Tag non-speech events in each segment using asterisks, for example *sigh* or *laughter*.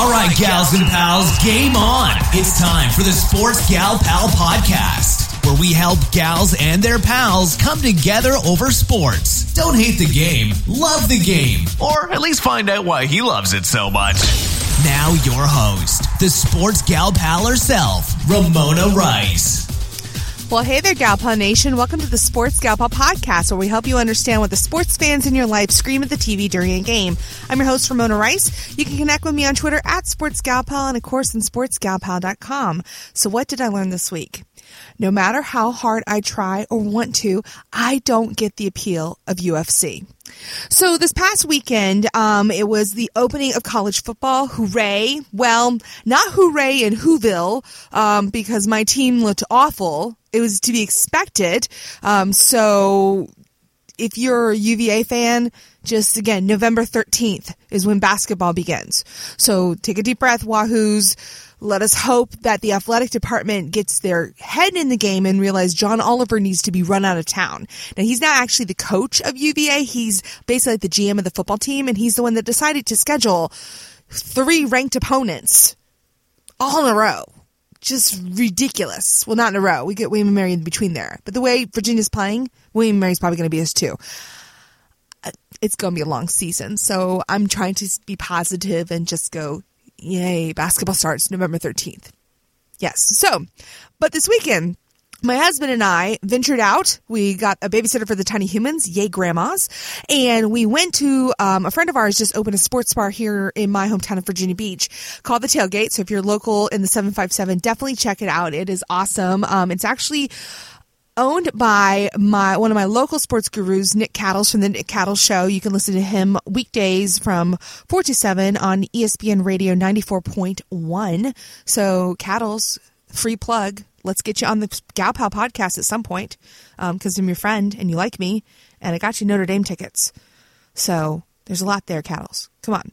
All right, gals and pals, game on. It's time for the Sports Gal Pal podcast, where we help gals and their pals come together over sports. Don't hate the game, love the game. Or at least find out why he loves it so much. Now, your host, the Sports Gal Pal herself, Ramona Rice. Well, hey there, Galpal Nation. Welcome to the Sports Galpal podcast, where we help you understand what the sports fans in your life scream at the TV during a game. I'm your host, Ramona Rice. You can connect with me on Twitter at SportsGalpal and, of course, on SportsGalpal.com. So, what did I learn this week? No matter how hard I try or want to, I don't get the appeal of UFC. So this past weekend, um, it was the opening of college football. Hooray! Well, not hooray in Whoville, um, because my team looked awful. It was to be expected. Um, so if you're a UVA fan, just again, November 13th is when basketball begins. So take a deep breath, Wahoos. Let us hope that the athletic department gets their head in the game and realize John Oliver needs to be run out of town. Now he's not actually the coach of UVA. He's basically the GM of the football team and he's the one that decided to schedule three ranked opponents all in a row. Just ridiculous. Well, not in a row. We get William and Mary in between there. But the way Virginia's playing, William and Mary's probably going to be us too uh, it's going to be a long season. So I'm trying to be positive and just go, Yay, basketball starts November 13th. Yes. So, but this weekend, my husband and I ventured out. We got a babysitter for the tiny humans, yay grandmas, and we went to um, a friend of ours just opened a sports bar here in my hometown of Virginia Beach called the Tailgate. So if you're local in the 757, definitely check it out. It is awesome. Um, it's actually owned by my one of my local sports gurus, Nick Cattles from the Nick Cattles Show. You can listen to him weekdays from four to seven on ESPN Radio ninety four point one. So Cattles, free plug. Let's get you on the Gal Pal podcast at some point because um, I'm your friend and you like me, and I got you Notre Dame tickets. So there's a lot there, Cattles. Come on.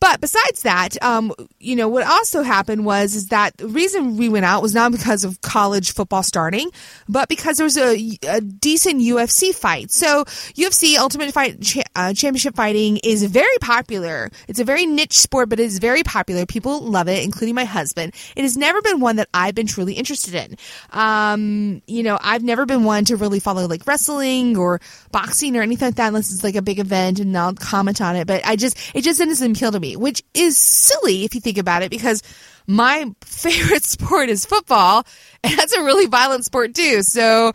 But besides that, um, you know, what also happened was is that the reason we went out was not because of college football starting, but because there was a, a decent UFC fight. So UFC Ultimate Fight Cha- uh, Championship fighting is very popular. It's a very niche sport, but it is very popular. People love it, including my husband. It has never been one that I've been truly interested in. Um, you know, I've never been one to really follow like wrestling or boxing or anything like that unless it's like a big event and I'll comment on it. But I just, it just just doesn't appeal to me, which is silly if you think about it, because my *laughs* favorite sport is football, and that's a really violent sport too. So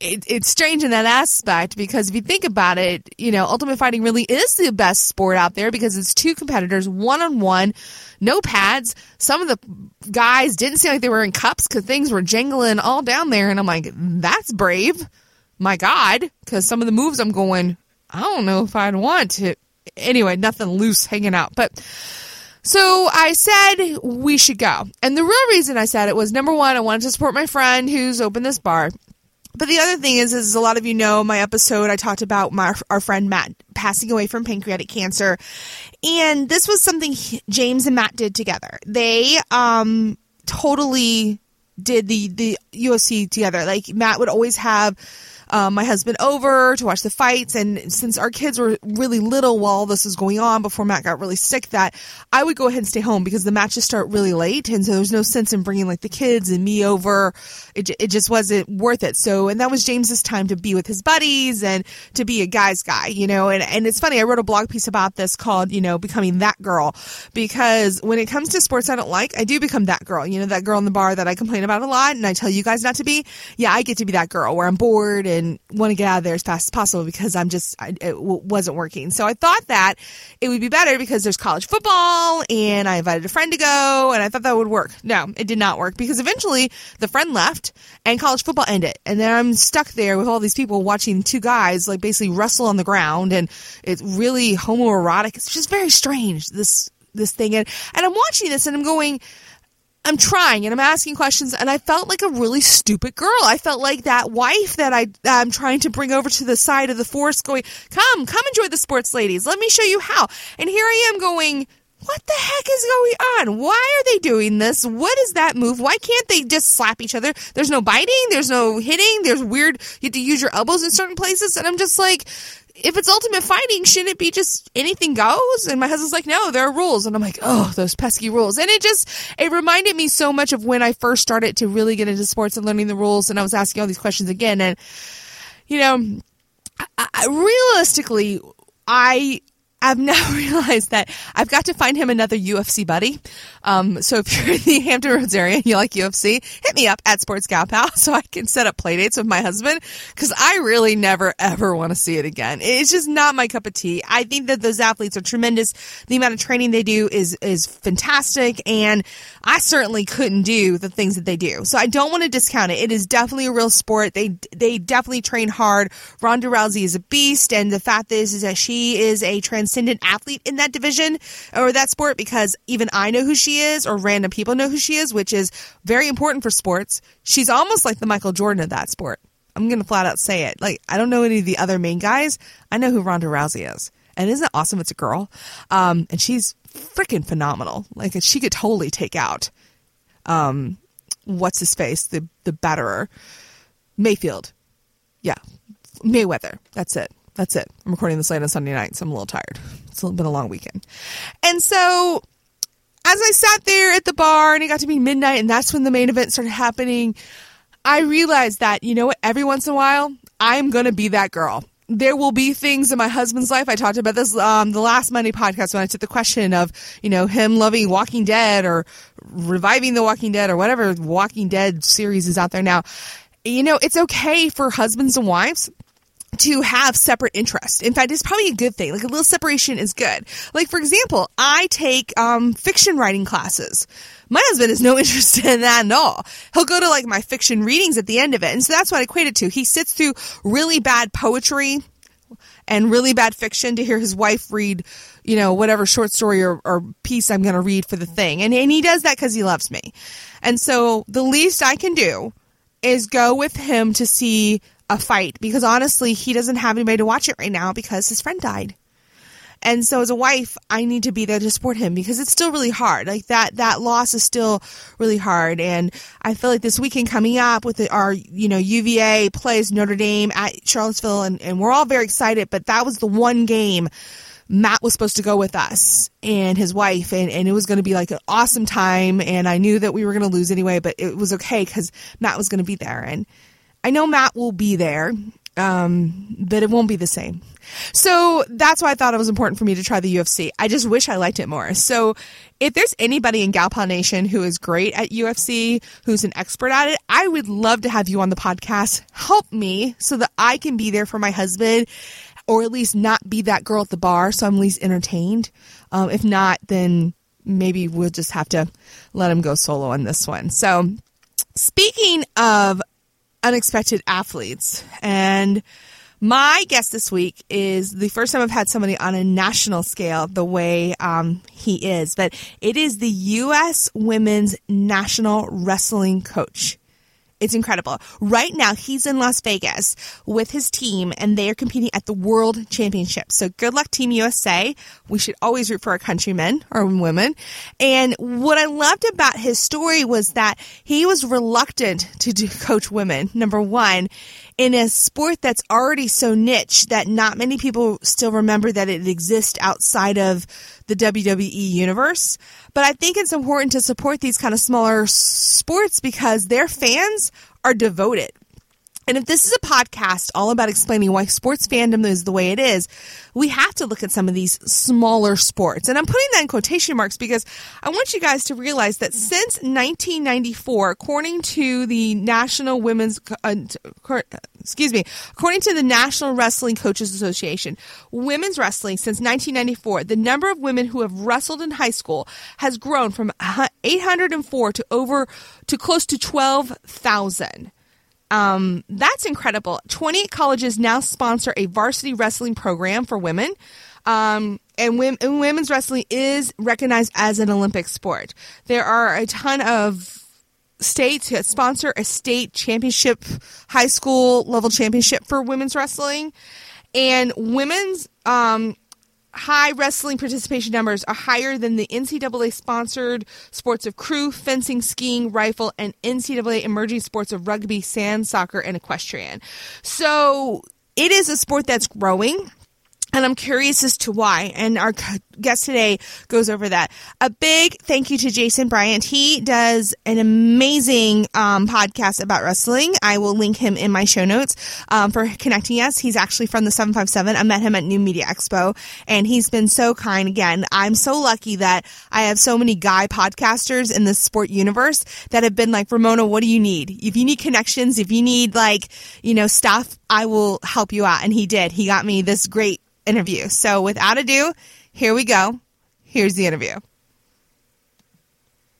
it, it's strange in that aspect because if you think about it, you know, ultimate fighting really is the best sport out there because it's two competitors, one on one, no pads. Some of the guys didn't seem like they were in cups because things were jangling all down there, and I'm like, that's brave. My God, because some of the moves I'm going, I don't know if I'd want to anyway, nothing loose hanging out. But so I said we should go. And the real reason I said it was number one, I wanted to support my friend who's opened this bar. But the other thing is, is a lot of you know my episode. I talked about my our friend Matt passing away from pancreatic cancer, and this was something James and Matt did together. They um totally did the the UFC together. Like Matt would always have um, my husband over to watch the fights. And since our kids were really little while this was going on before Matt got really sick, that I would go ahead and stay home because the matches start really late. And so there's no sense in bringing like the kids and me over. It, it just wasn't worth it. So, and that was James's time to be with his buddies and to be a guy's guy, you know, and, and it's funny. I wrote a blog piece about this called, you know, becoming that girl because when it comes to sports I don't like, I do become that girl, you know, that girl in the bar that I complain about a lot and I tell you guys not to be. Yeah, I get to be that girl where I'm bored and and want to get out of there as fast as possible because I'm just, I, it w- wasn't working. So I thought that it would be better because there's college football and I invited a friend to go and I thought that would work. No, it did not work because eventually the friend left and college football ended. And then I'm stuck there with all these people watching two guys like basically wrestle on the ground and it's really homoerotic. It's just very strange, this, this thing. And, and I'm watching this and I'm going, I'm trying and I'm asking questions and I felt like a really stupid girl. I felt like that wife that I, I'm trying to bring over to the side of the forest going, come, come enjoy the sports ladies. Let me show you how. And here I am going, what the heck is going on? Why are they doing this? What is that move? Why can't they just slap each other? There's no biting. There's no hitting. There's weird, you have to use your elbows in certain places. And I'm just like, if it's ultimate fighting, shouldn't it be just anything goes? And my husband's like, no, there are rules. And I'm like, oh, those pesky rules. And it just, it reminded me so much of when I first started to really get into sports and learning the rules. And I was asking all these questions again. And, you know, I, I, realistically, I I've *laughs* now realized that I've got to find him another UFC buddy. Um, so if you're in the Hampton Roads area and you like UFC, hit me up at Sports Gal Pal *laughs* so I can set up playdates with my husband because I really never ever want to see it again. It's just not my cup of tea. I think that those athletes are tremendous. The amount of training they do is is fantastic, and I certainly couldn't do the things that they do. So I don't want to discount it. It is definitely a real sport. They they definitely train hard. Ronda Rousey is a beast, and the fact is is that she is a trans transcendent athlete in that division or that sport because even I know who she is or random people know who she is, which is very important for sports. She's almost like the Michael Jordan of that sport. I'm going to flat out say it. Like, I don't know any of the other main guys. I know who Ronda Rousey is. And isn't it awesome? It's a girl. Um, and she's freaking phenomenal. Like, she could totally take out, um, what's his face? The, the batterer. Mayfield. Yeah. Mayweather. That's it. That's it. I'm recording this late on Sunday night, so I'm a little tired. It's been a long weekend. And so as I sat there at the bar and it got to be midnight and that's when the main event started happening, I realized that, you know what, every once in a while, I'm going to be that girl. There will be things in my husband's life. I talked about this um, the last Monday podcast when I took the question of, you know, him loving Walking Dead or reviving The Walking Dead or whatever Walking Dead series is out there now. You know, it's okay for husbands and wives to have separate interests. In fact, it's probably a good thing. Like a little separation is good. Like for example, I take um, fiction writing classes. My husband has no *laughs* interest in that at all. He'll go to like my fiction readings at the end of it, and so that's what I equate it to. He sits through really bad poetry and really bad fiction to hear his wife read, you know, whatever short story or, or piece I'm going to read for the thing, and and he does that because he loves me. And so the least I can do is go with him to see a fight because honestly, he doesn't have anybody to watch it right now because his friend died. And so as a wife, I need to be there to support him because it's still really hard. Like that, that loss is still really hard. And I feel like this weekend coming up with our, you know, UVA plays Notre Dame at Charlottesville and, and we're all very excited, but that was the one game Matt was supposed to go with us and his wife and, and it was going to be like an awesome time. And I knew that we were going to lose anyway, but it was okay because Matt was going to be there. And, I know Matt will be there, um, but it won't be the same. So that's why I thought it was important for me to try the UFC. I just wish I liked it more. So if there's anybody in Gal Pal Nation who is great at UFC, who's an expert at it, I would love to have you on the podcast. Help me so that I can be there for my husband or at least not be that girl at the bar so I'm at least entertained. Um, if not, then maybe we'll just have to let him go solo on this one. So speaking of unexpected athletes. And my guest this week is the first time I've had somebody on a national scale the way um, he is, but it is the U.S. Women's National Wrestling Coach. It's incredible. Right now, he's in Las Vegas with his team and they are competing at the World Championship. So good luck, Team USA. We should always root for our countrymen or women. And what I loved about his story was that he was reluctant to *laughs* coach women. Number one, in a sport that's already so niche that not many people still remember that it exists outside of the WWE universe. But I think it's important to support these kind of smaller sports because their fans are devoted. And if this is a podcast all about explaining why sports fandom is the way it is, we have to look at some of these smaller sports. And I'm putting that in quotation marks because I want you guys to realize that since 1994, according to the National Women's, uh, excuse me, according to the National Wrestling Coaches Association, women's wrestling since 1994, the number of women who have wrestled in high school has grown from 804 to over to close to 12,000. Um, that's incredible. 28 colleges now sponsor a varsity wrestling program for women. Um, and, women's wrestling is recognized as an Olympic sport. There are a ton of states that sponsor a state championship, high school level championship for women's wrestling. And women's um, high wrestling participation numbers are higher than the NCAA sponsored sports of crew, fencing, skiing, rifle, and NCAA emerging sports of rugby, sand, soccer, and equestrian. So it is a sport that's growing. And I'm curious as to why. And our guest today goes over that. A big thank you to Jason Bryant. He does an amazing um, podcast about wrestling. I will link him in my show notes um, for connecting us. He's actually from the 757. I met him at New Media Expo and he's been so kind. Again, I'm so lucky that I have so many guy podcasters in the sport universe that have been like, Ramona, what do you need? If you need connections, if you need like, you know, stuff, I will help you out. And he did. He got me this great interview. So without ado, here we go. Here's the interview.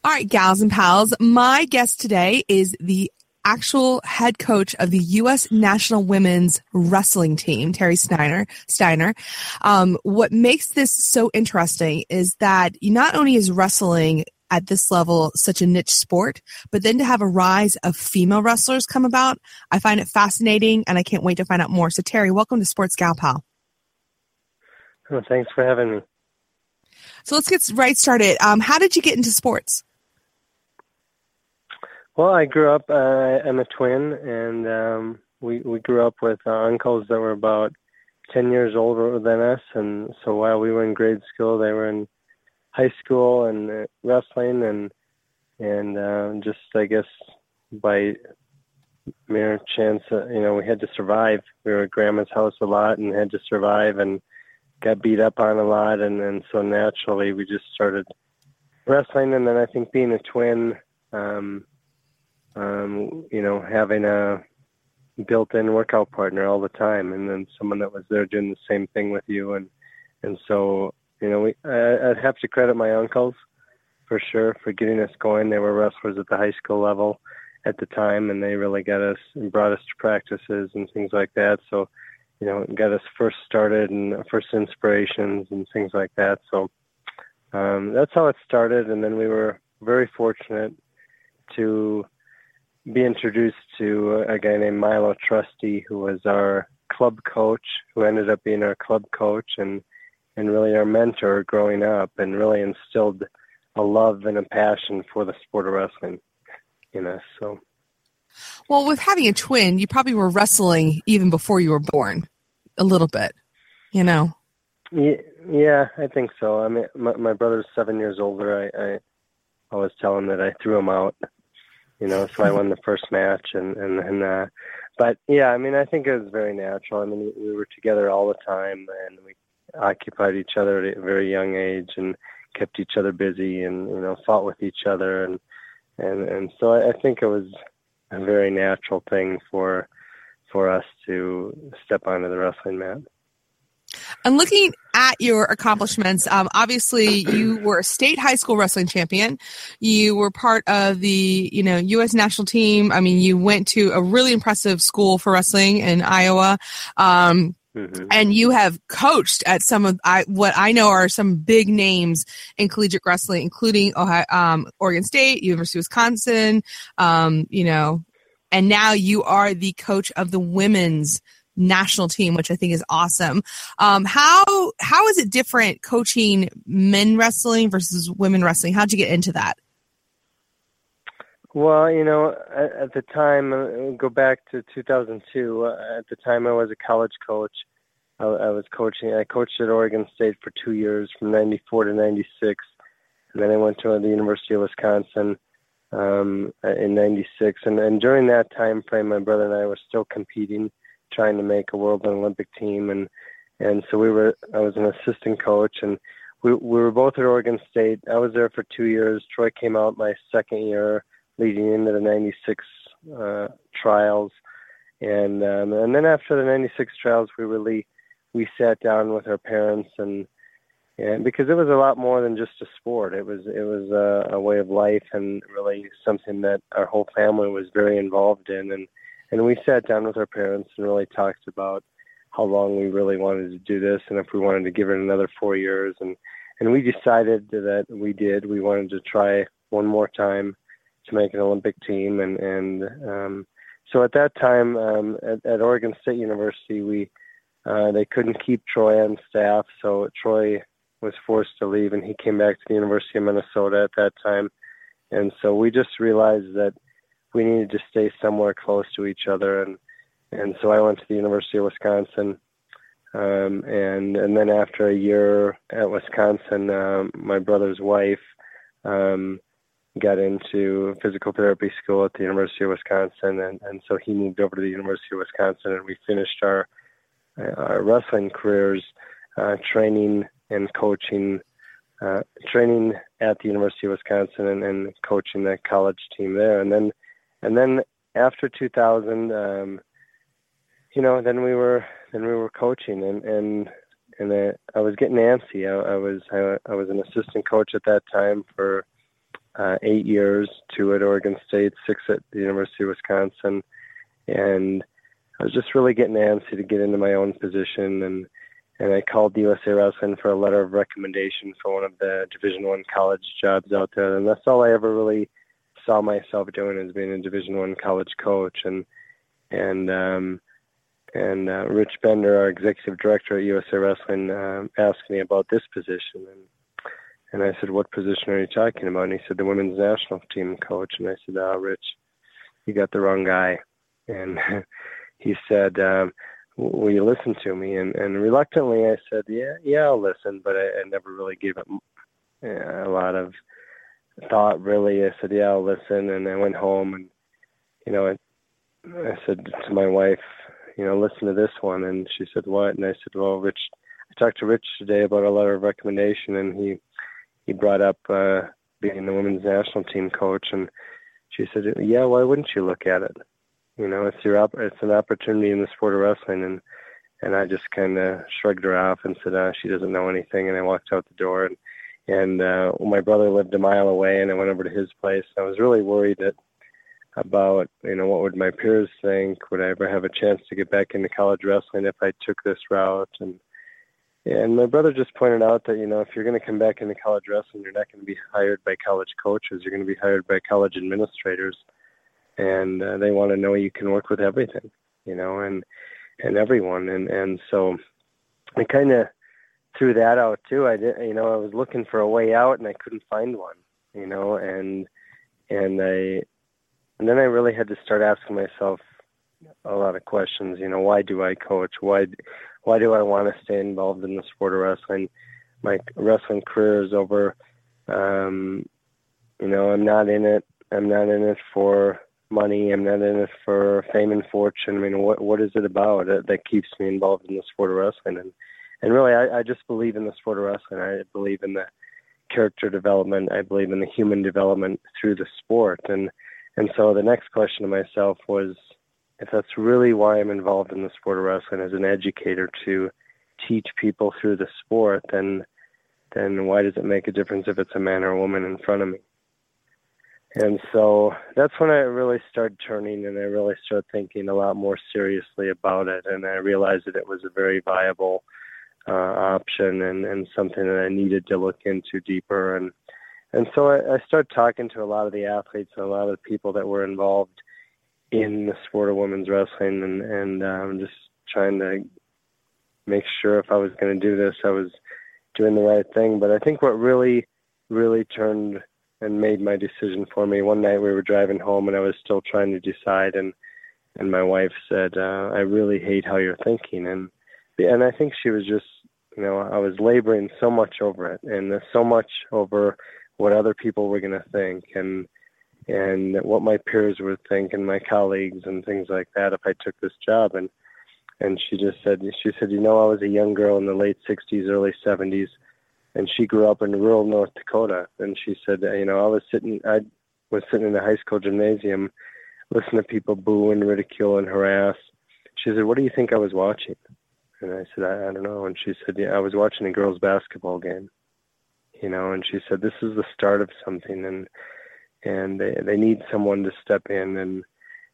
All right, gals and pals, my guest today is the actual head coach of the U.S. national women's wrestling team, Terry Steiner. Steiner. Um, what makes this so interesting is that not only is wrestling at this level such a niche sport, but then to have a rise of female wrestlers come about, I find it fascinating and I can't wait to find out more. So Terry, welcome to Sports Gal Pal. Well, thanks for having me. So let's get right started. Um, how did you get into sports? Well, I grew up. Uh, I'm a twin, and um, we we grew up with uh, uncles that were about ten years older than us, and so while we were in grade school, they were in high school and uh, wrestling, and and uh, just I guess by mere chance, uh, you know, we had to survive. We were at grandma's house a lot and had to survive, and got beat up on a lot, and then so naturally we just started wrestling. And then I think being a twin, um, um, you know, having a built-in workout partner all the time, and then someone that was there doing the same thing with you, and and so you know, we I, I'd have to credit my uncles for sure for getting us going. They were wrestlers at the high school level at the time, and they really got us and brought us to practices and things like that. So you know, got us first started and first inspirations and things like that. So um, that's how it started. And then we were very fortunate to be introduced to a guy named Milo Trusty, who was our club coach, who ended up being our club coach and and really our mentor growing up, and really instilled a love and a passion for the sport of wrestling in us. So. Well, with having a twin, you probably were wrestling even before you were born a little bit, you know. Yeah, I think so. I mean, my, my brother's seven years older. I, I always tell him that I threw him out, you know, so I won the first match, and and and. Uh, but yeah, I mean, I think it was very natural. I mean, we were together all the time, and we occupied each other at a very young age, and kept each other busy, and you know, fought with each other, and and and so I, I think it was a very natural thing for for us to step onto the wrestling mat. And looking at your accomplishments, um, obviously you were a state high school wrestling champion. You were part of the, you know, U.S. national team. I mean, you went to a really impressive school for wrestling in Iowa. Um, Mm-hmm. And you have coached at some of I, what I know are some big names in collegiate wrestling, including Ohio, um, Oregon State, University of Wisconsin, um, you know, and now you are the coach of the women's national team, which I think is awesome. Um, how how is it different coaching men wrestling versus women wrestling? How'd you get into that? Well, you know, at, the time, uh, go back to 2002. Uh, at the time, I was a college coach. I, I was coaching. I coached at Oregon State for two years, from '94 to '96, and then I went to the University of Wisconsin um, in '96, and, and during that time frame, my brother and I were still competing, trying to make a world and Olympic team, and and so we were. I was an assistant coach, and we we were both at Oregon State. I was there for two years. Troy came out my second year, leading into the '96 uh, trials, and um, and then after the '96 trials, we really we sat down with our parents and and because it was a lot more than just a sport. It was it was a, a way of life and really something that our whole family was very involved in. And and we sat down with our parents and really talked about how long we really wanted to do this and if we wanted to give it another four years. And and we decided that we did. We wanted to try one more time to make an Olympic team. And and um, so at that time um, at, at Oregon State University, we uh, they couldn't keep Troy on staff, so Troy was forced to leave, and he came back to the University of Minnesota at that time. And so we just realized that we needed to stay somewhere close to each other, and and so I went to the University of Wisconsin Um, and and then after a year at Wisconsin, uh, my brother's wife um, got into physical therapy school at the University of Wisconsin, and, and so he moved over to the University of Wisconsin, and we finished our our wrestling careers uh, training and coaching, uh, training at the University of Wisconsin and, and coaching the college team there, and then and then after 2000, um, you know, then we were then we were coaching, and and and I, I was getting antsy. I, I was I, I was an assistant coach at that time for uh, eight years, two at Oregon State, six at the University of Wisconsin, and I was just really getting antsy to get into my own position, and and I called USA Wrestling for a letter of recommendation for one of the Division One college jobs out there, and that's all I ever really saw myself doing is being a Division One college coach, and and um, and uh, Rich Bender, our executive director at USA Wrestling, uh, asked me about this position, and and I said, "What position are you talking about?" And he said, "The women's national team coach." And I said, "Ah, oh, Rich, you got the wrong guy." And *laughs* he said, um, "Will you listen to me?" And and reluctantly, I said, "Yeah, yeah, I'll listen," but I, I never really gave it uh, a lot of thought. Really, I said, "Yeah, I'll listen," and I went home and you know, I, I said to my wife, you know, listen to this one. And she said, what? And I said, well, Rich, I talked to Rich today about a letter of recommendation, and he he brought up uh, being the women's national team coach, and she said, yeah, why wouldn't you look at it? You know, it's your op- it's an opportunity in the sport of wrestling, and and I just kind of shrugged her off and said, uh, she doesn't know anything, and I walked out the door, and and uh, my brother lived a mile away, and I went over to his place. I was really worried that about you know what would my peers think would i ever have a chance to get back into college wrestling if i took this route and and my brother just pointed out that you know if you're going to come back into college wrestling you're not going to be hired by college coaches you're going to be hired by college administrators and uh, they want to know you can work with everything you know and and everyone and and so i kind of threw that out too i did you know i was looking for a way out and i couldn't find one you know and and i and then I really had to start asking myself a lot of questions. You know, why do I coach? Why why do I want to stay involved in the sport of wrestling? My wrestling career is over. Um, you know, I'm not in it. I'm not in it for money. I'm not in it for fame and fortune. I mean, what what is it about that, that keeps me involved in the sport of wrestling? And and really, I, I just believe in the sport of wrestling. I believe in the character development. I believe in the human development through the sport. And and so the next question to myself was if that's really why I'm involved in the sport of wrestling as an educator to teach people through the sport, then then why does it make a difference if it's a man or a woman in front of me? And so that's when I really started turning and I really started thinking a lot more seriously about it. And I realized that it was a very viable uh, option and, and something that I needed to look into deeper. And and so I, I started talking to a lot of the athletes and a lot of the people that were involved in the sport of women's wrestling, and and um, just trying to make sure if I was going to do this, I was doing the right thing. But I think what really, really turned and made my decision for me. One night we were driving home, and I was still trying to decide, and and my wife said, uh, "I really hate how you're thinking," and and I think she was just, you know, I was laboring so much over it, and so much over what other people were going to think and and what my peers would think and my colleagues and things like that if I took this job and and she just said she said you know I was a young girl in the late 60s early 70s and she grew up in rural North Dakota and she said you know I was sitting I was sitting in a high school gymnasium listening to people boo and ridicule and harass. She said what do you think I was watching? And I said I, I don't know. And she said yeah I was watching a girls basketball game you know and she said this is the start of something and and they they need someone to step in and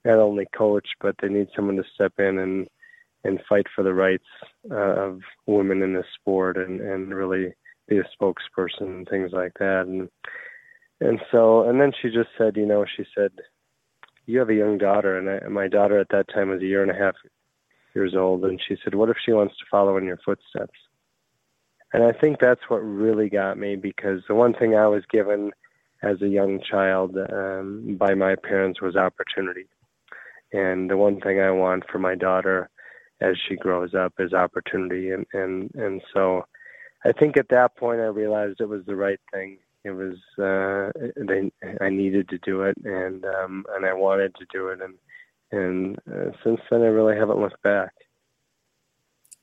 not only coach but they need someone to step in and and fight for the rights uh, of women in this sport and and really be a spokesperson and things like that. And and so and then she just said you know she said you have a young daughter and I, and my daughter at that time was a year and a half years old and she said what if she wants to follow in your footsteps? And I think that's what really got me because the one thing I was given as a young child um, by my parents was opportunity. And the one thing I want for my daughter as she grows up is opportunity. And and and so I think at that point I realized it was the right thing. It was uh, they I needed to do it and um, and I wanted to do it and and uh, since then I really haven't looked back.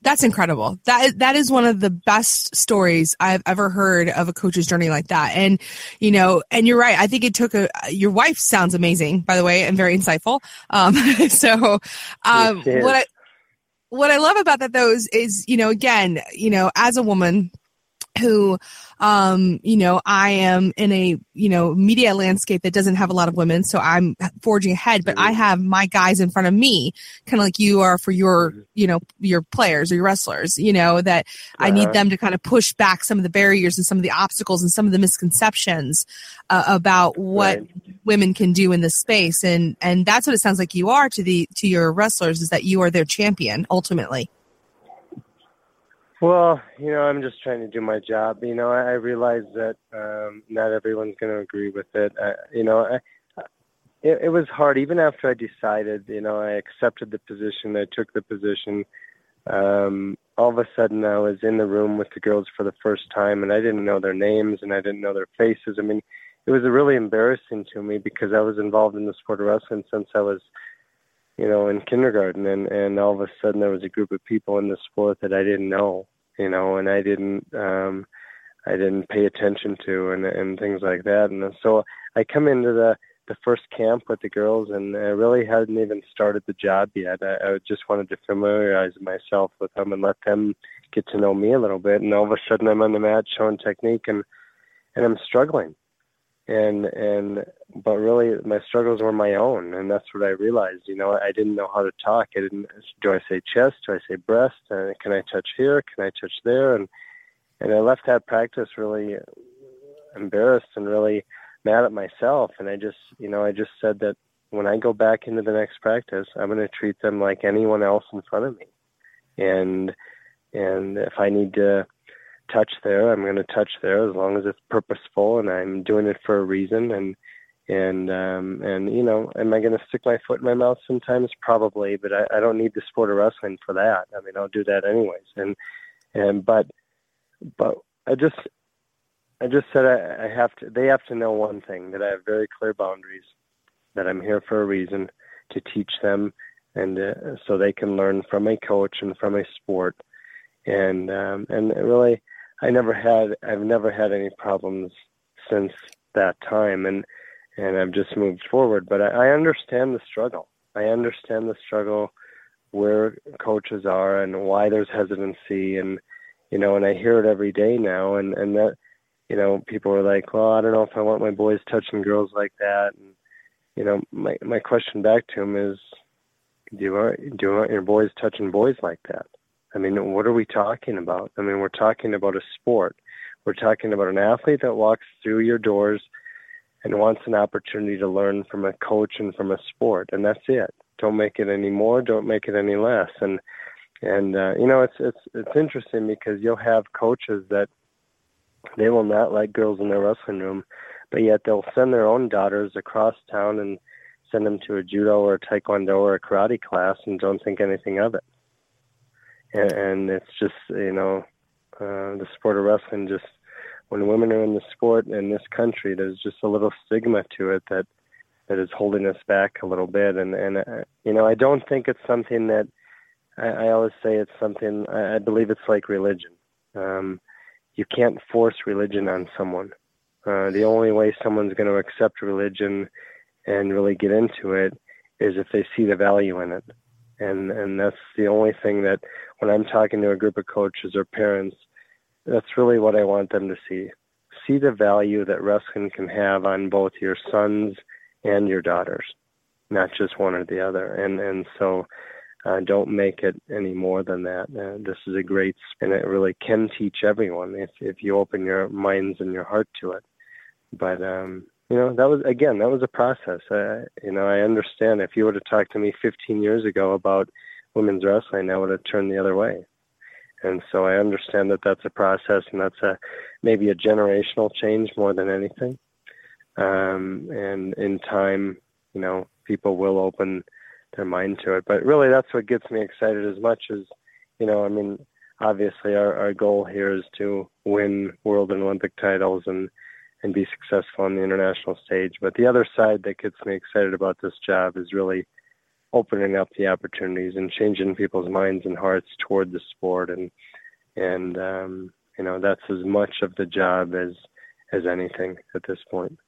That's incredible. That that is one of the best stories I've ever heard of a coach's journey like that. And you know, and you're right. I think it took a. Your wife sounds amazing, by the way, and very insightful. Um, *laughs* so, um, what I what I love about that though is, is you know, again, you know, as a woman who um, you know, I am in a, you know, media landscape that doesn't have a lot of women. So I'm forging ahead, but I have my guys in front of me, kind of like you are for your, you know, your players or your wrestlers, you know, that uh-huh. I need them to kind of push back some of the barriers and some of the obstacles and some of the misconceptions uh, about what right. Women can do in this space. And, and that's what it sounds like you are to the, to your wrestlers is that you are their champion ultimately. Well, you know, I'm just trying to do my job. You know, I, I realize that um, not everyone's going to agree with it. You know, I, it, it was hard. Even after I decided, you know, I accepted the position. I took the position. Um, all of a sudden, I was in the room with the girls for the first time, and I didn't know their names and I didn't know their faces. I mean, it was really embarrassing to me because I was involved in the sport of wrestling since I was you know, in kindergarten, and and all of a sudden there was a group of people in the sport that I didn't know, you know, and I didn't, um, I didn't pay attention to, and and things like that, and so I come into the the first camp with the girls, and I really hadn't even started the job yet. I, I just wanted to familiarize myself with them and let them get to know me a little bit, and all of a sudden I'm on the mat showing technique, and and I'm struggling and and but really my struggles were my own and that's what i realized you know i didn't know how to talk. I didn't do i say chest? Do i say breast? Uh, can i touch here? Can i touch there? And and i left that practice really embarrassed and really mad at myself. And i just you know i just said that when i go back into the next practice i'm going to treat them like anyone else in front of me. And and if i need to touch there, I'm going to touch there as long as it's purposeful and I'm doing it for a reason. And and um, and you know, am I going to stick my foot in my mouth sometimes? Probably, but I, I don't need the sport of wrestling for that. I mean, I'll do that anyways. And and but but I just I just said I, I have to. They have to know one thing that I have very clear boundaries. That I'm here for a reason to teach them, and uh, so they can learn from a coach and from a sport. And um, and really, I never had I've never had any problems since that time and and I've just moved forward. But I, I understand the struggle. I understand the struggle where coaches are and why there's hesitancy and you know, and I hear it every day now and, and that you know, people are like, Well, I don't know if I want my boys touching girls like that and you know, my my question back to him is do you want do you want your boys touching boys like that? I mean, what are we talking about? I mean, we're talking about a sport. We're talking about an athlete that walks through your doors and wants an opportunity to learn from a coach and from a sport, and that's it. Don't make it any more. Don't make it any less. And and uh, you know, it's it's it's interesting because you'll have coaches that they will not let girls in their wrestling room, but yet they'll send their own daughters across town and send them to a judo or a taekwondo or a karate class and don't think anything of it and, and it's just you know uh, the sport of wrestling just when women are in the sport in this country there's just a little stigma to it that that is holding us back a little bit. And and uh, you know I don't think it's something that I, I always say it's something I, I believe it's like religion. Um you can't force religion on someone. Uh the only way someone's going to accept religion and really get into it is if they see the value in it and and that's the only thing that when I'm talking to a group of coaches or parents, that's really what I want them to see. See the value that wrestling can have on both your sons and your daughters, not just one or the other. And and so uh, don't make it any more than that. Uh, this is a great, and it really can teach everyone if if you open your minds and your heart to it. But um, you know that was again that was a process uh, you know i understand if you would have talked to me 15 years ago about women's wrestling i would have turned the other way and so i understand that that's a process and that's a maybe a generational change more than anything um and in time you know people will open their mind to it. But really, that's what gets me excited as much as you know. I mean, obviously, our our goal here is to win world and Olympic titles and and be successful on the international stage. But the other side that gets me excited about this job is really opening up the opportunities and changing people's minds and hearts toward the sport and and um you know that's as much of the job as as anything at this point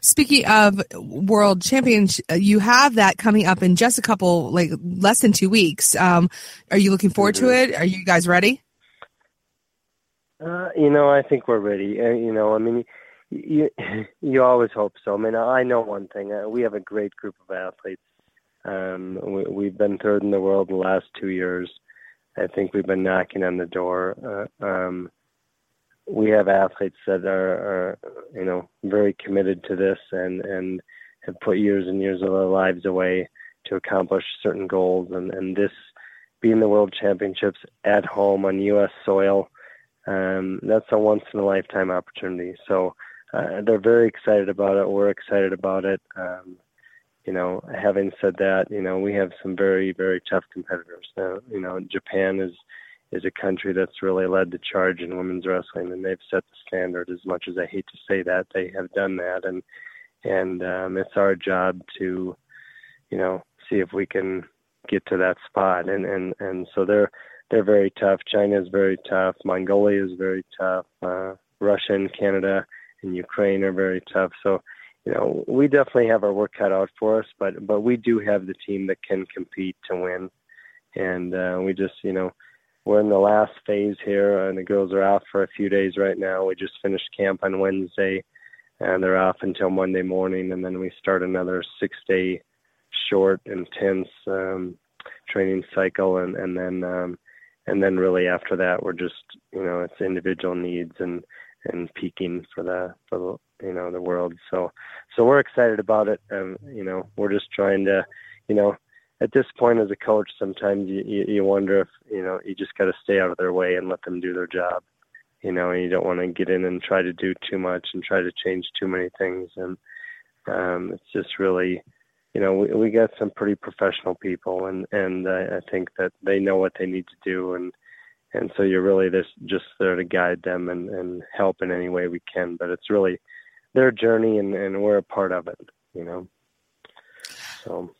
Speaking of world champions, you have that coming up in just a couple, like less than two weeks. Um, are you looking forward mm-hmm. to it? Are you guys ready? Uh, you know, I think we're ready. Uh, you know, I mean, you *laughs* you always hope so. I mean, I know one thing. Uh, we have a great group of athletes. Um, we, we've been third in the world the last two years. I think we've been knocking on the door. Uh, um, we have athletes that are, are, you know, very committed to this and and have put years and years of their lives away to accomplish certain goals. And and this being the World Championships at home on U.S. soil, um, that's a once in a lifetime opportunity. So uh, they're very excited about it. We're excited about it. Um, you know, having said that, you know, we have some very, very tough competitors. You know, Japan is is a country that's really led the charge in women's wrestling, and they've set the standard. As much as I hate to say that, they have done that, and and um, it's our job to, you know, see if we can get to that spot. And and and so they're they're very tough. China is very tough. Mongolia is very tough. Uh, Russia and Canada and Ukraine are very tough. So you know, we definitely have our work cut out for us, but but we do have the team that can compete to win, and uh, we just you know we're in the last phase here, and the girls are off for a few days right now. We just finished camp on Wednesday, and they're off until Monday morning, and then we start another six-day short, intense um, training cycle, and and then um, and then really after that, we're just you know it's individual needs and and peaking for the for the you know the world. So so we're excited about it. Um, you know, we're just trying to, you know, at this point as a coach, sometimes you you, you wonder if you know you just got to stay out of their way and let them do their job. You know, and you don't want to get in and try to do too much and try to change too many things. And um, it's just really, you know, we we got some pretty professional people, and and I, I think that they know what they need to do and and so you're really just just there to guide them and and help in any way we can but it's really their journey and and we're a part of it you know so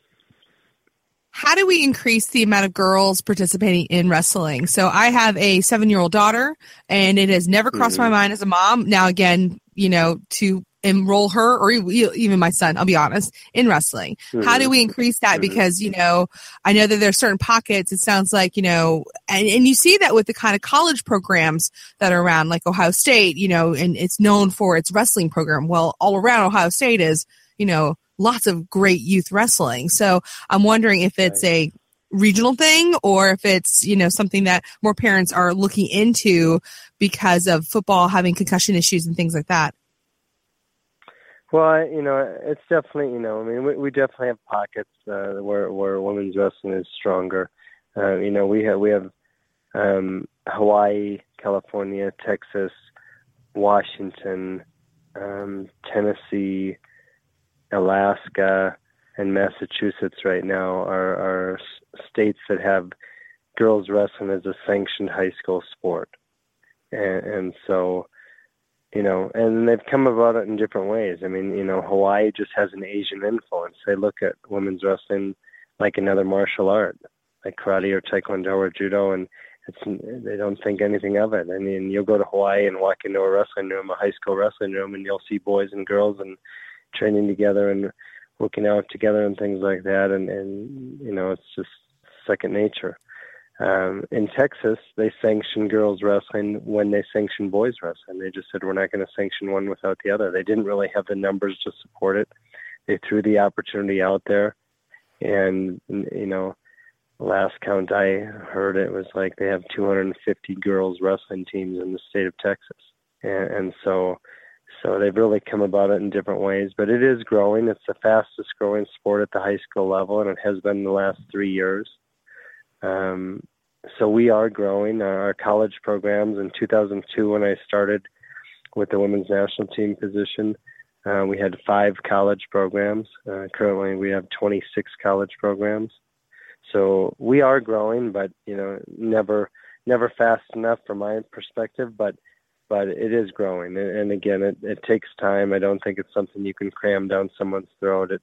how do we increase the amount of girls participating in wrestling? So I have a seven year old daughter, and it has never crossed mm-hmm. my mind as a mom. Now, again, you know, to enroll her or even my son i'll be honest in wrestling. Mm-hmm. how do we increase that? Mm-hmm. because you know i know that there are certain pockets it sounds like you know and, and you see that with the kind of college programs that are around like ohio state you know and it's known for its wrestling program. Well all around ohio state is you know lots of great youth wrestling. So i'm wondering if it's a regional thing or if it's you know something that more parents are looking into because of football having concussion issues and things like that well, you know, it's definitely, you know, I mean, we, we definitely have pockets uh, where where women's wrestling is stronger. Uh, you know, we have we have um, Hawaii, California, Texas, Washington, um, Tennessee, Alaska, and Massachusetts right now are, are states that have girls wrestling as a sanctioned high school sport, and, and so you know, and they've come about it in different ways. I mean, you know, Hawaii just has an Asian influence. They look at women's wrestling like another martial art, like karate or taekwondo or judo, and it's they don't think anything of it. I mean, you'll go to Hawaii and walk into a wrestling room, a high school wrestling room, and you'll see boys and girls and training together and working out together and things like that. And and you know, it's just second nature. Um, in Texas, they sanction girls wrestling when they sanction boys wrestling. They just said we're not going to sanction one without the other. They didn't really have the numbers to support it. They threw the opportunity out there, and you know, last count I heard it was like they have 250 girls wrestling teams in the state of Texas, and, and so so they've really come about it in different ways. But it is growing. It's the fastest growing sport at the high school level, and it has been the last three years. Um, so we are growing our college programs. In 2002, when I started with the women's national team position, Uh, we had five college programs. Uh, currently, we have 26 college programs. So we are growing, but you know, never never fast enough from my perspective. But but it is growing, and, and again, it, it takes time. I don't think it's something you can cram down someone's throat. It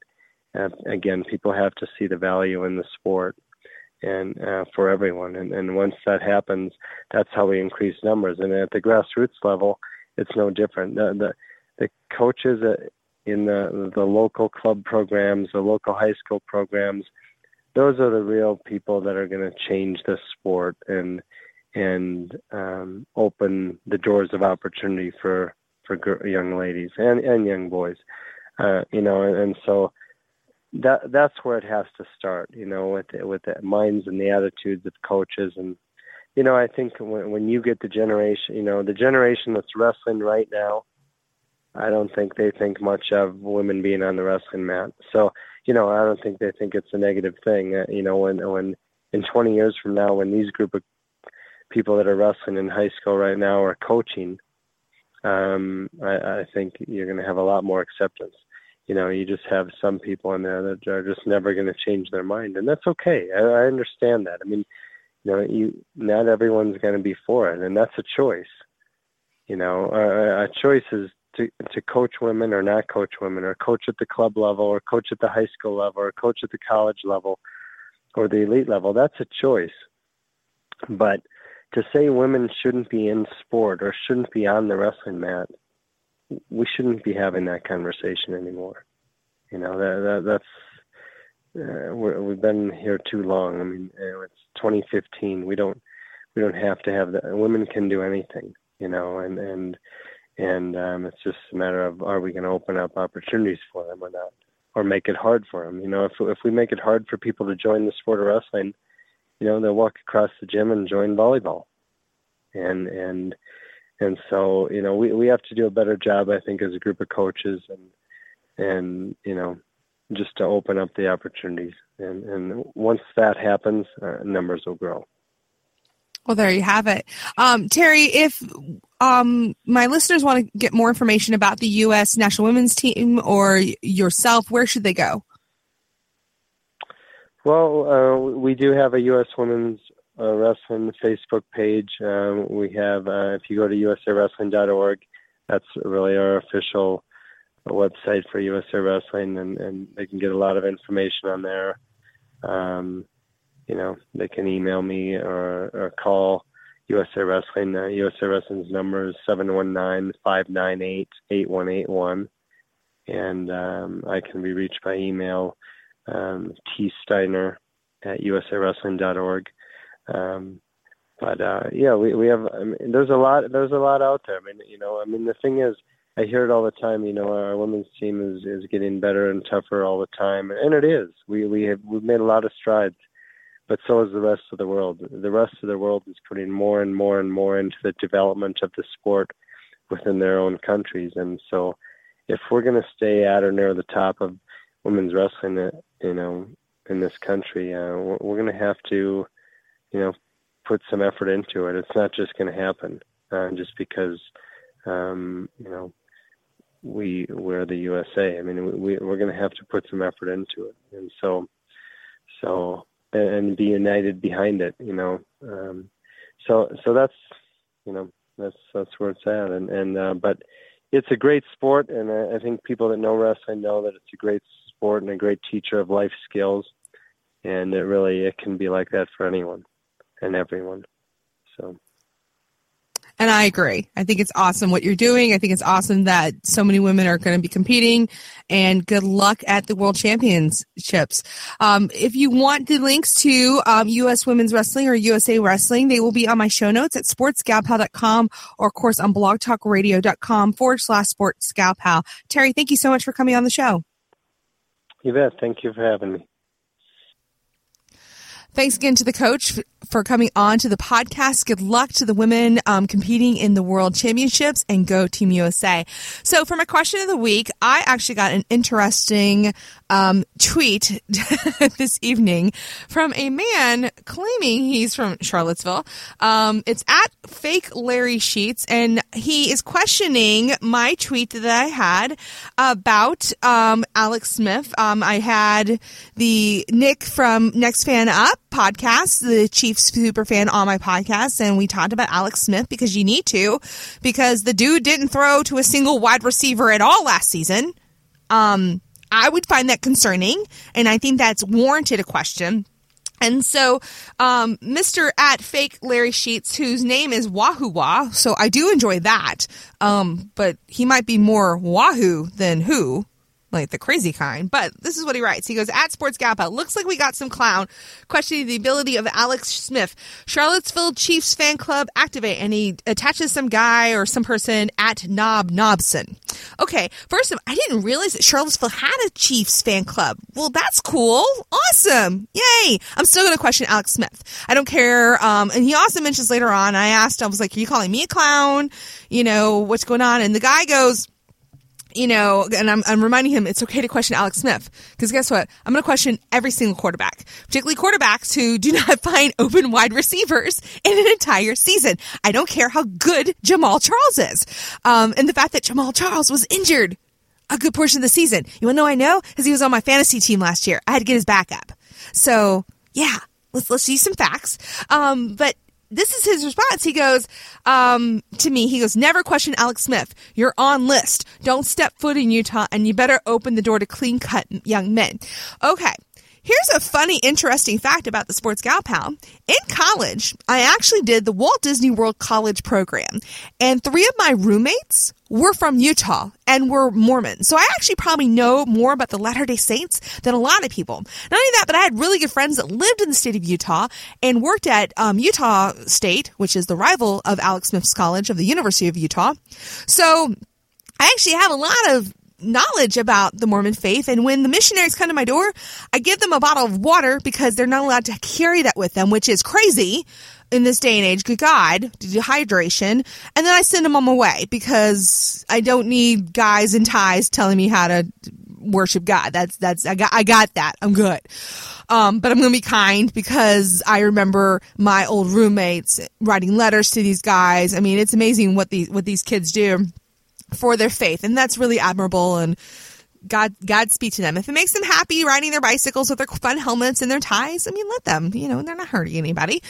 uh, again, people have to see the value in the sport, and uh, for everyone. And, and once that happens, that's how we increase numbers. And at the grassroots level, it's no different. The the, the coaches in the the local club programs, the local high school programs, those are the real people that are going to change the sport and and um, open the doors of opportunity for for young ladies and and young boys. Uh, you know, and, and so that that's where it has to start. You know, with the, with the minds and the attitudes of coaches, and you know, I think when when you get the generation, you know, the generation that's wrestling right now, I don't think they think much of women being on the wrestling mat. So, you know, I don't think they think it's a negative thing. Uh, you know, when when in 20 years from now, when these group of people that are wrestling in high school right now are coaching, um, I, I think you're going to have a lot more acceptance you know, you just have some people in there that are just never going to change their mind, and that's okay. I, I understand that. I mean, you know, you not everyone's going to be for it, and that's a choice. You know, a, a choice is to to coach women or not coach women, or coach at the club level, or coach at the high school level, or coach at the college level, or the elite level. That's a choice. But to say women shouldn't be in sport or shouldn't be on the wrestling mat we shouldn't be having that conversation anymore. You know, that, that that's uh, we have been here too long. I mean, it's 2015. We don't we don't have to have that. Women can do anything. You know, and and and um, it's just a matter of are we going to open up opportunities for them or not, or make it hard for them. You know, if if we make it hard for people to join the sport of wrestling, you know, they'll walk across the gym and join volleyball, and and and so you know we we have to do a better job i think as a group of coaches and and you know just to open up the opportunities. And and once that happens uh, numbers will grow. Well there you have it. Um, terry if um, my listeners want to get more information about the u.s national women's team or yourself where should they go? Well uh, we do have a u.s women's uh, Wrestling Facebook page. Um, we have, uh, if you go to usawrestling.org, that's really our official website for USA Wrestling, and, and they can get a lot of information on there. Um, you know, they can email me or, or call USA Wrestling. Uh, USA Wrestling's number is 719-598-8181. And um, I can be reached by email, um, tsteiner at usawrestling.org. Um, but uh, yeah, we we have. I mean, there's a lot. There's a lot out there. I mean, you know, I mean, the thing is, I hear it all the time. You know, our women's team is is getting better and tougher all the time, and it is. We we have we've made a lot of strides, but so is the rest of the world. The rest of the world is putting more and more and more into the development of the sport within their own countries, and so if we're going to stay at or near the top of women's wrestling, uh, you know, in this country, uh, we're, we're going to have to you know, put some effort into it. It's not just going to happen uh, just because, um, you know, we we're the USA. I mean, we we're going to have to put some effort into it, and so, so and be united behind it. You know, um, so so that's you know that's that's where it's at, and and uh, but it's a great sport, and I, I think people that know wrestling know that it's a great sport and a great teacher of life skills, and it really it can be like that for anyone and everyone. So. And I agree. I think it's awesome what you're doing. I think it's awesome that so many women are going to be competing. And good luck at the World Championships. Um, if you want the links to um, U.S. Women's Wrestling or USA Wrestling, they will be on my show notes at sportsgalpal.com or, of course, on blogtalkradio.com forward slash sportsgalpal. Terry, thank you so much for coming on the show. You bet. Thank you for having me. Thanks again to the coach for coming on to the podcast. Good luck to the women um, competing in the World Championships and go Team USA. So, for my question of the week, I actually got an interesting um, tweet *laughs* this evening from a man claiming he's from Charlottesville. Um, it's at fake Larry Sheets, and he is questioning my tweet that I had about um, Alex Smith. Um, I had the Nick from Next Fan Up podcast, the chief super fan on my podcast, and we talked about Alex Smith because you need to, because the dude didn't throw to a single wide receiver at all last season. Um, I would find that concerning, and I think that's warranted a question. And so, um, Mr. at fake Larry Sheets, whose name is Wahoo Wah, so I do enjoy that. Um, but he might be more Wahoo than who like the crazy kind. But this is what he writes. He goes, at Sports Galpa, looks like we got some clown questioning the ability of Alex Smith. Charlottesville Chiefs fan club activate. And he attaches some guy or some person at Knob Nobson. Okay, first of all, I didn't realize that Charlottesville had a Chiefs fan club. Well, that's cool. Awesome. Yay. I'm still going to question Alex Smith. I don't care. Um, and he also mentions later on, I asked, I was like, are you calling me a clown? You know, what's going on? And the guy goes, you know, and I'm, I'm reminding him it's okay to question Alex Smith because guess what? I'm going to question every single quarterback, particularly quarterbacks who do *laughs* not find open wide receivers in an entire season. I don't care how good Jamaal Charles is. Um, and the fact that Jamaal Charles was injured a good portion of the season. You want to know I know? Because he was on my fantasy team last year. I had to get his backup. So yeah, let's, let's see some facts. Um, but this is his response. He goes, um, to me, he goes, never question Alex Smith. You're on list. Don't step foot in Utah and you better open the door to clean cut young men. Okay. Here's a funny, interesting fact about the Sports Gal Pal. In college, I actually did the Walt Disney World College program, and three of my roommates were from Utah and were Mormon. So I actually probably know more about the Latter day Saints than a lot of people. Not only that, but I had really good friends that lived in the state of Utah and worked at um, Utah State, which is the rival of Alex Smith's college of the University of Utah. So I actually have a lot of knowledge about the Mormon faith. And when the missionaries come to my door, I give them a bottle of water because they're not allowed to carry that with them, which is crazy in this day and age. Good God, dehydration. And then I send them on my way because I don't need guys in ties telling me how to worship God. That's, that's, I got, I got that. I'm good. Um, but I'm to be kind because I remember my old roommates writing letters to these guys. I mean, it's amazing what these, what these kids do for their faith. And that's really admirable and God Godspeed to them. If it makes them happy riding their bicycles with their fun helmets and their ties, I mean let them. You know, they're not hurting anybody.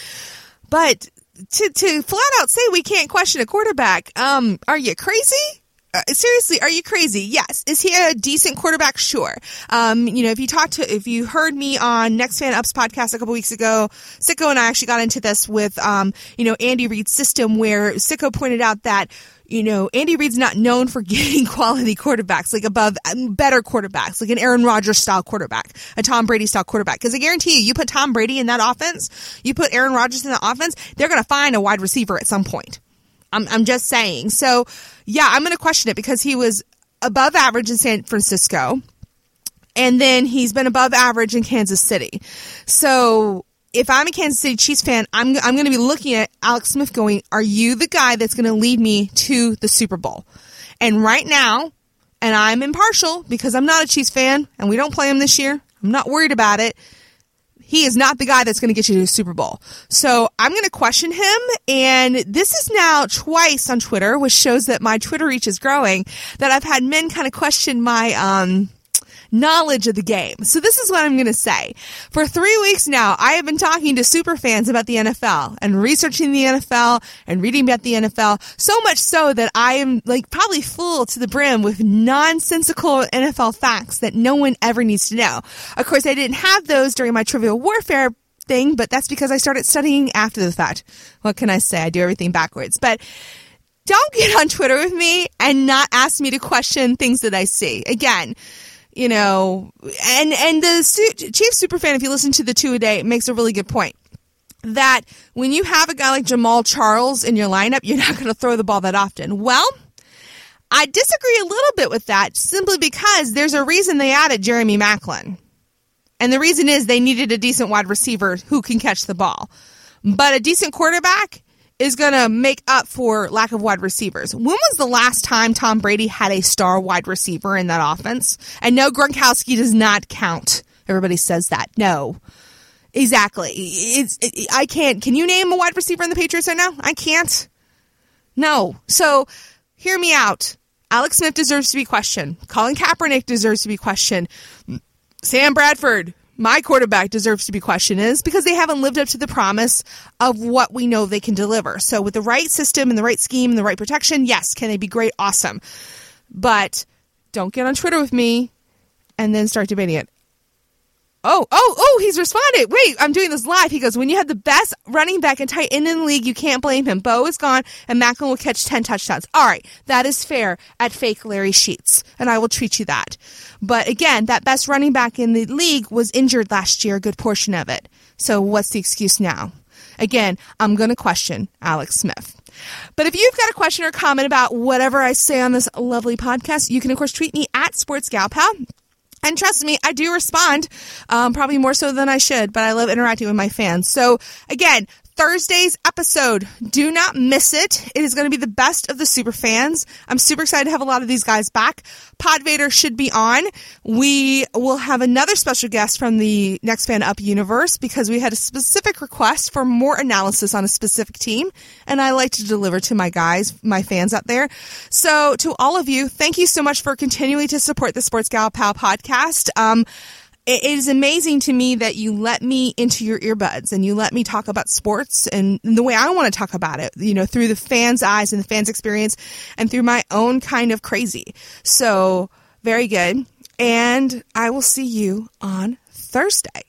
But to to flat out say we can't question a quarterback, um, are you crazy? Uh, seriously, are you crazy? Yes. Is he a decent quarterback? Sure. Um, you know, if you talked to, if you heard me on Next Fan Ups podcast a couple weeks ago, Sicko and I actually got into this with, um, you know, Andy Reid's system where Sicko pointed out that you know, Andy Reid's not known for *laughs* getting quality quarterbacks, like above um, better quarterbacks, like an Aaron Rodgers style quarterback, a Tom Brady style quarterback. Because I guarantee you, you put Tom Brady in that offense, you put Aaron Rodgers in that offense, they're going to find a wide receiver at some point. I'm, I'm just saying. So, yeah, I'm going to question it because he was above average in San Francisco. And then he's been above average in Kansas City. So if I'm a Kansas City Chiefs fan, I'm, I'm going to be looking at Alex Smith going, are you the guy that's going to lead me to the Super Bowl? And right now, and I'm impartial because I'm not a Chiefs fan and we don't play him this year. I'm not worried about it. He is not the guy that's going to get you to the Super Bowl. So I'm going to question him. And this is now twice on Twitter, which shows that my Twitter reach is growing, that I've had men kind of question my, um, knowledge of the game. So this is what I'm going to say. For three weeks now, I have been talking to super fans about the NFL and researching the NFL and reading about the NFL. So much so that I am like probably full to the brim with nonsensical NFL facts that no one ever needs to know. Of course, I didn't have those during my trivial warfare thing, but that's because I started studying after the fact. What can I say? I do everything backwards, but don't get on Twitter with me and not ask me to question things that I see. Again, you know, and and the su- chief super fan, if you listen to the two a day, makes a really good point that when you have a guy like Jamaal Charles in your lineup, you're not going to throw the ball that often. Well, I disagree a little bit with that simply because there's a reason they added Jeremy Maclin. And the reason is they needed a decent wide receiver who can catch the ball. But a decent quarterback is going to make up for lack of wide receivers. When was the last time Tom Brady had a star wide receiver in that offense? And no, Gronkowski does not count. Everybody says that. No. Exactly. It's, it, I can't. Can you name a wide receiver in the Patriots right now? I can't. No. So hear me out. Alex Smith deserves to be questioned. Colin Kaepernick deserves to be questioned. Sam Bradford, my quarterback, deserves to be questioned is because they haven't lived up to the promise of what we know they can deliver. So with the right system and the right scheme and the right protection, yes, can they be great? Awesome. But don't get on Twitter with me and then start debating it. Oh, oh, oh, he's responded. Wait, I'm doing this live. He goes, when you have the best running back and tight end in the league, you can't blame him. Bowe is gone and Maclin will catch 10 touchdowns. All right. That is fair at fake Larry Sheets. And I will treat you that. But again, that best running back in the league was injured last year, a good portion of it. So what's the excuse now? Again, I'm going to question Alex Smith. But if you've got a question or comment about whatever I say on this lovely podcast, you can, of course, tweet me at SportsGalPal. And trust me, I do respond, um, probably more so than I should, but I love interacting with my fans. So again, Thursday's episode. Do not miss it. It is going to be the best of the super fans. I'm super excited to have a lot of these guys back. Pod Vader should be on. We will have another special guest from the Next Fan Up universe because we had a specific request for more analysis on a specific team. And I like to deliver to my guys, my fans out there. So to all of you, thank you so much for continuing to support the Sports Gal Pal podcast. Um, it is amazing to me that you let me into your earbuds and you let me talk about sports and the way I want to talk about it, you know, through the fans' eyes and the fans' experience and through my own kind of crazy. So, very good. And I will see you on Thursday.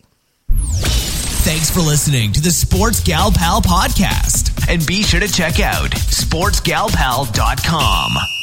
Thanks for listening to the Sports Gal Pal podcast. And be sure to check out sportsgalpal.com.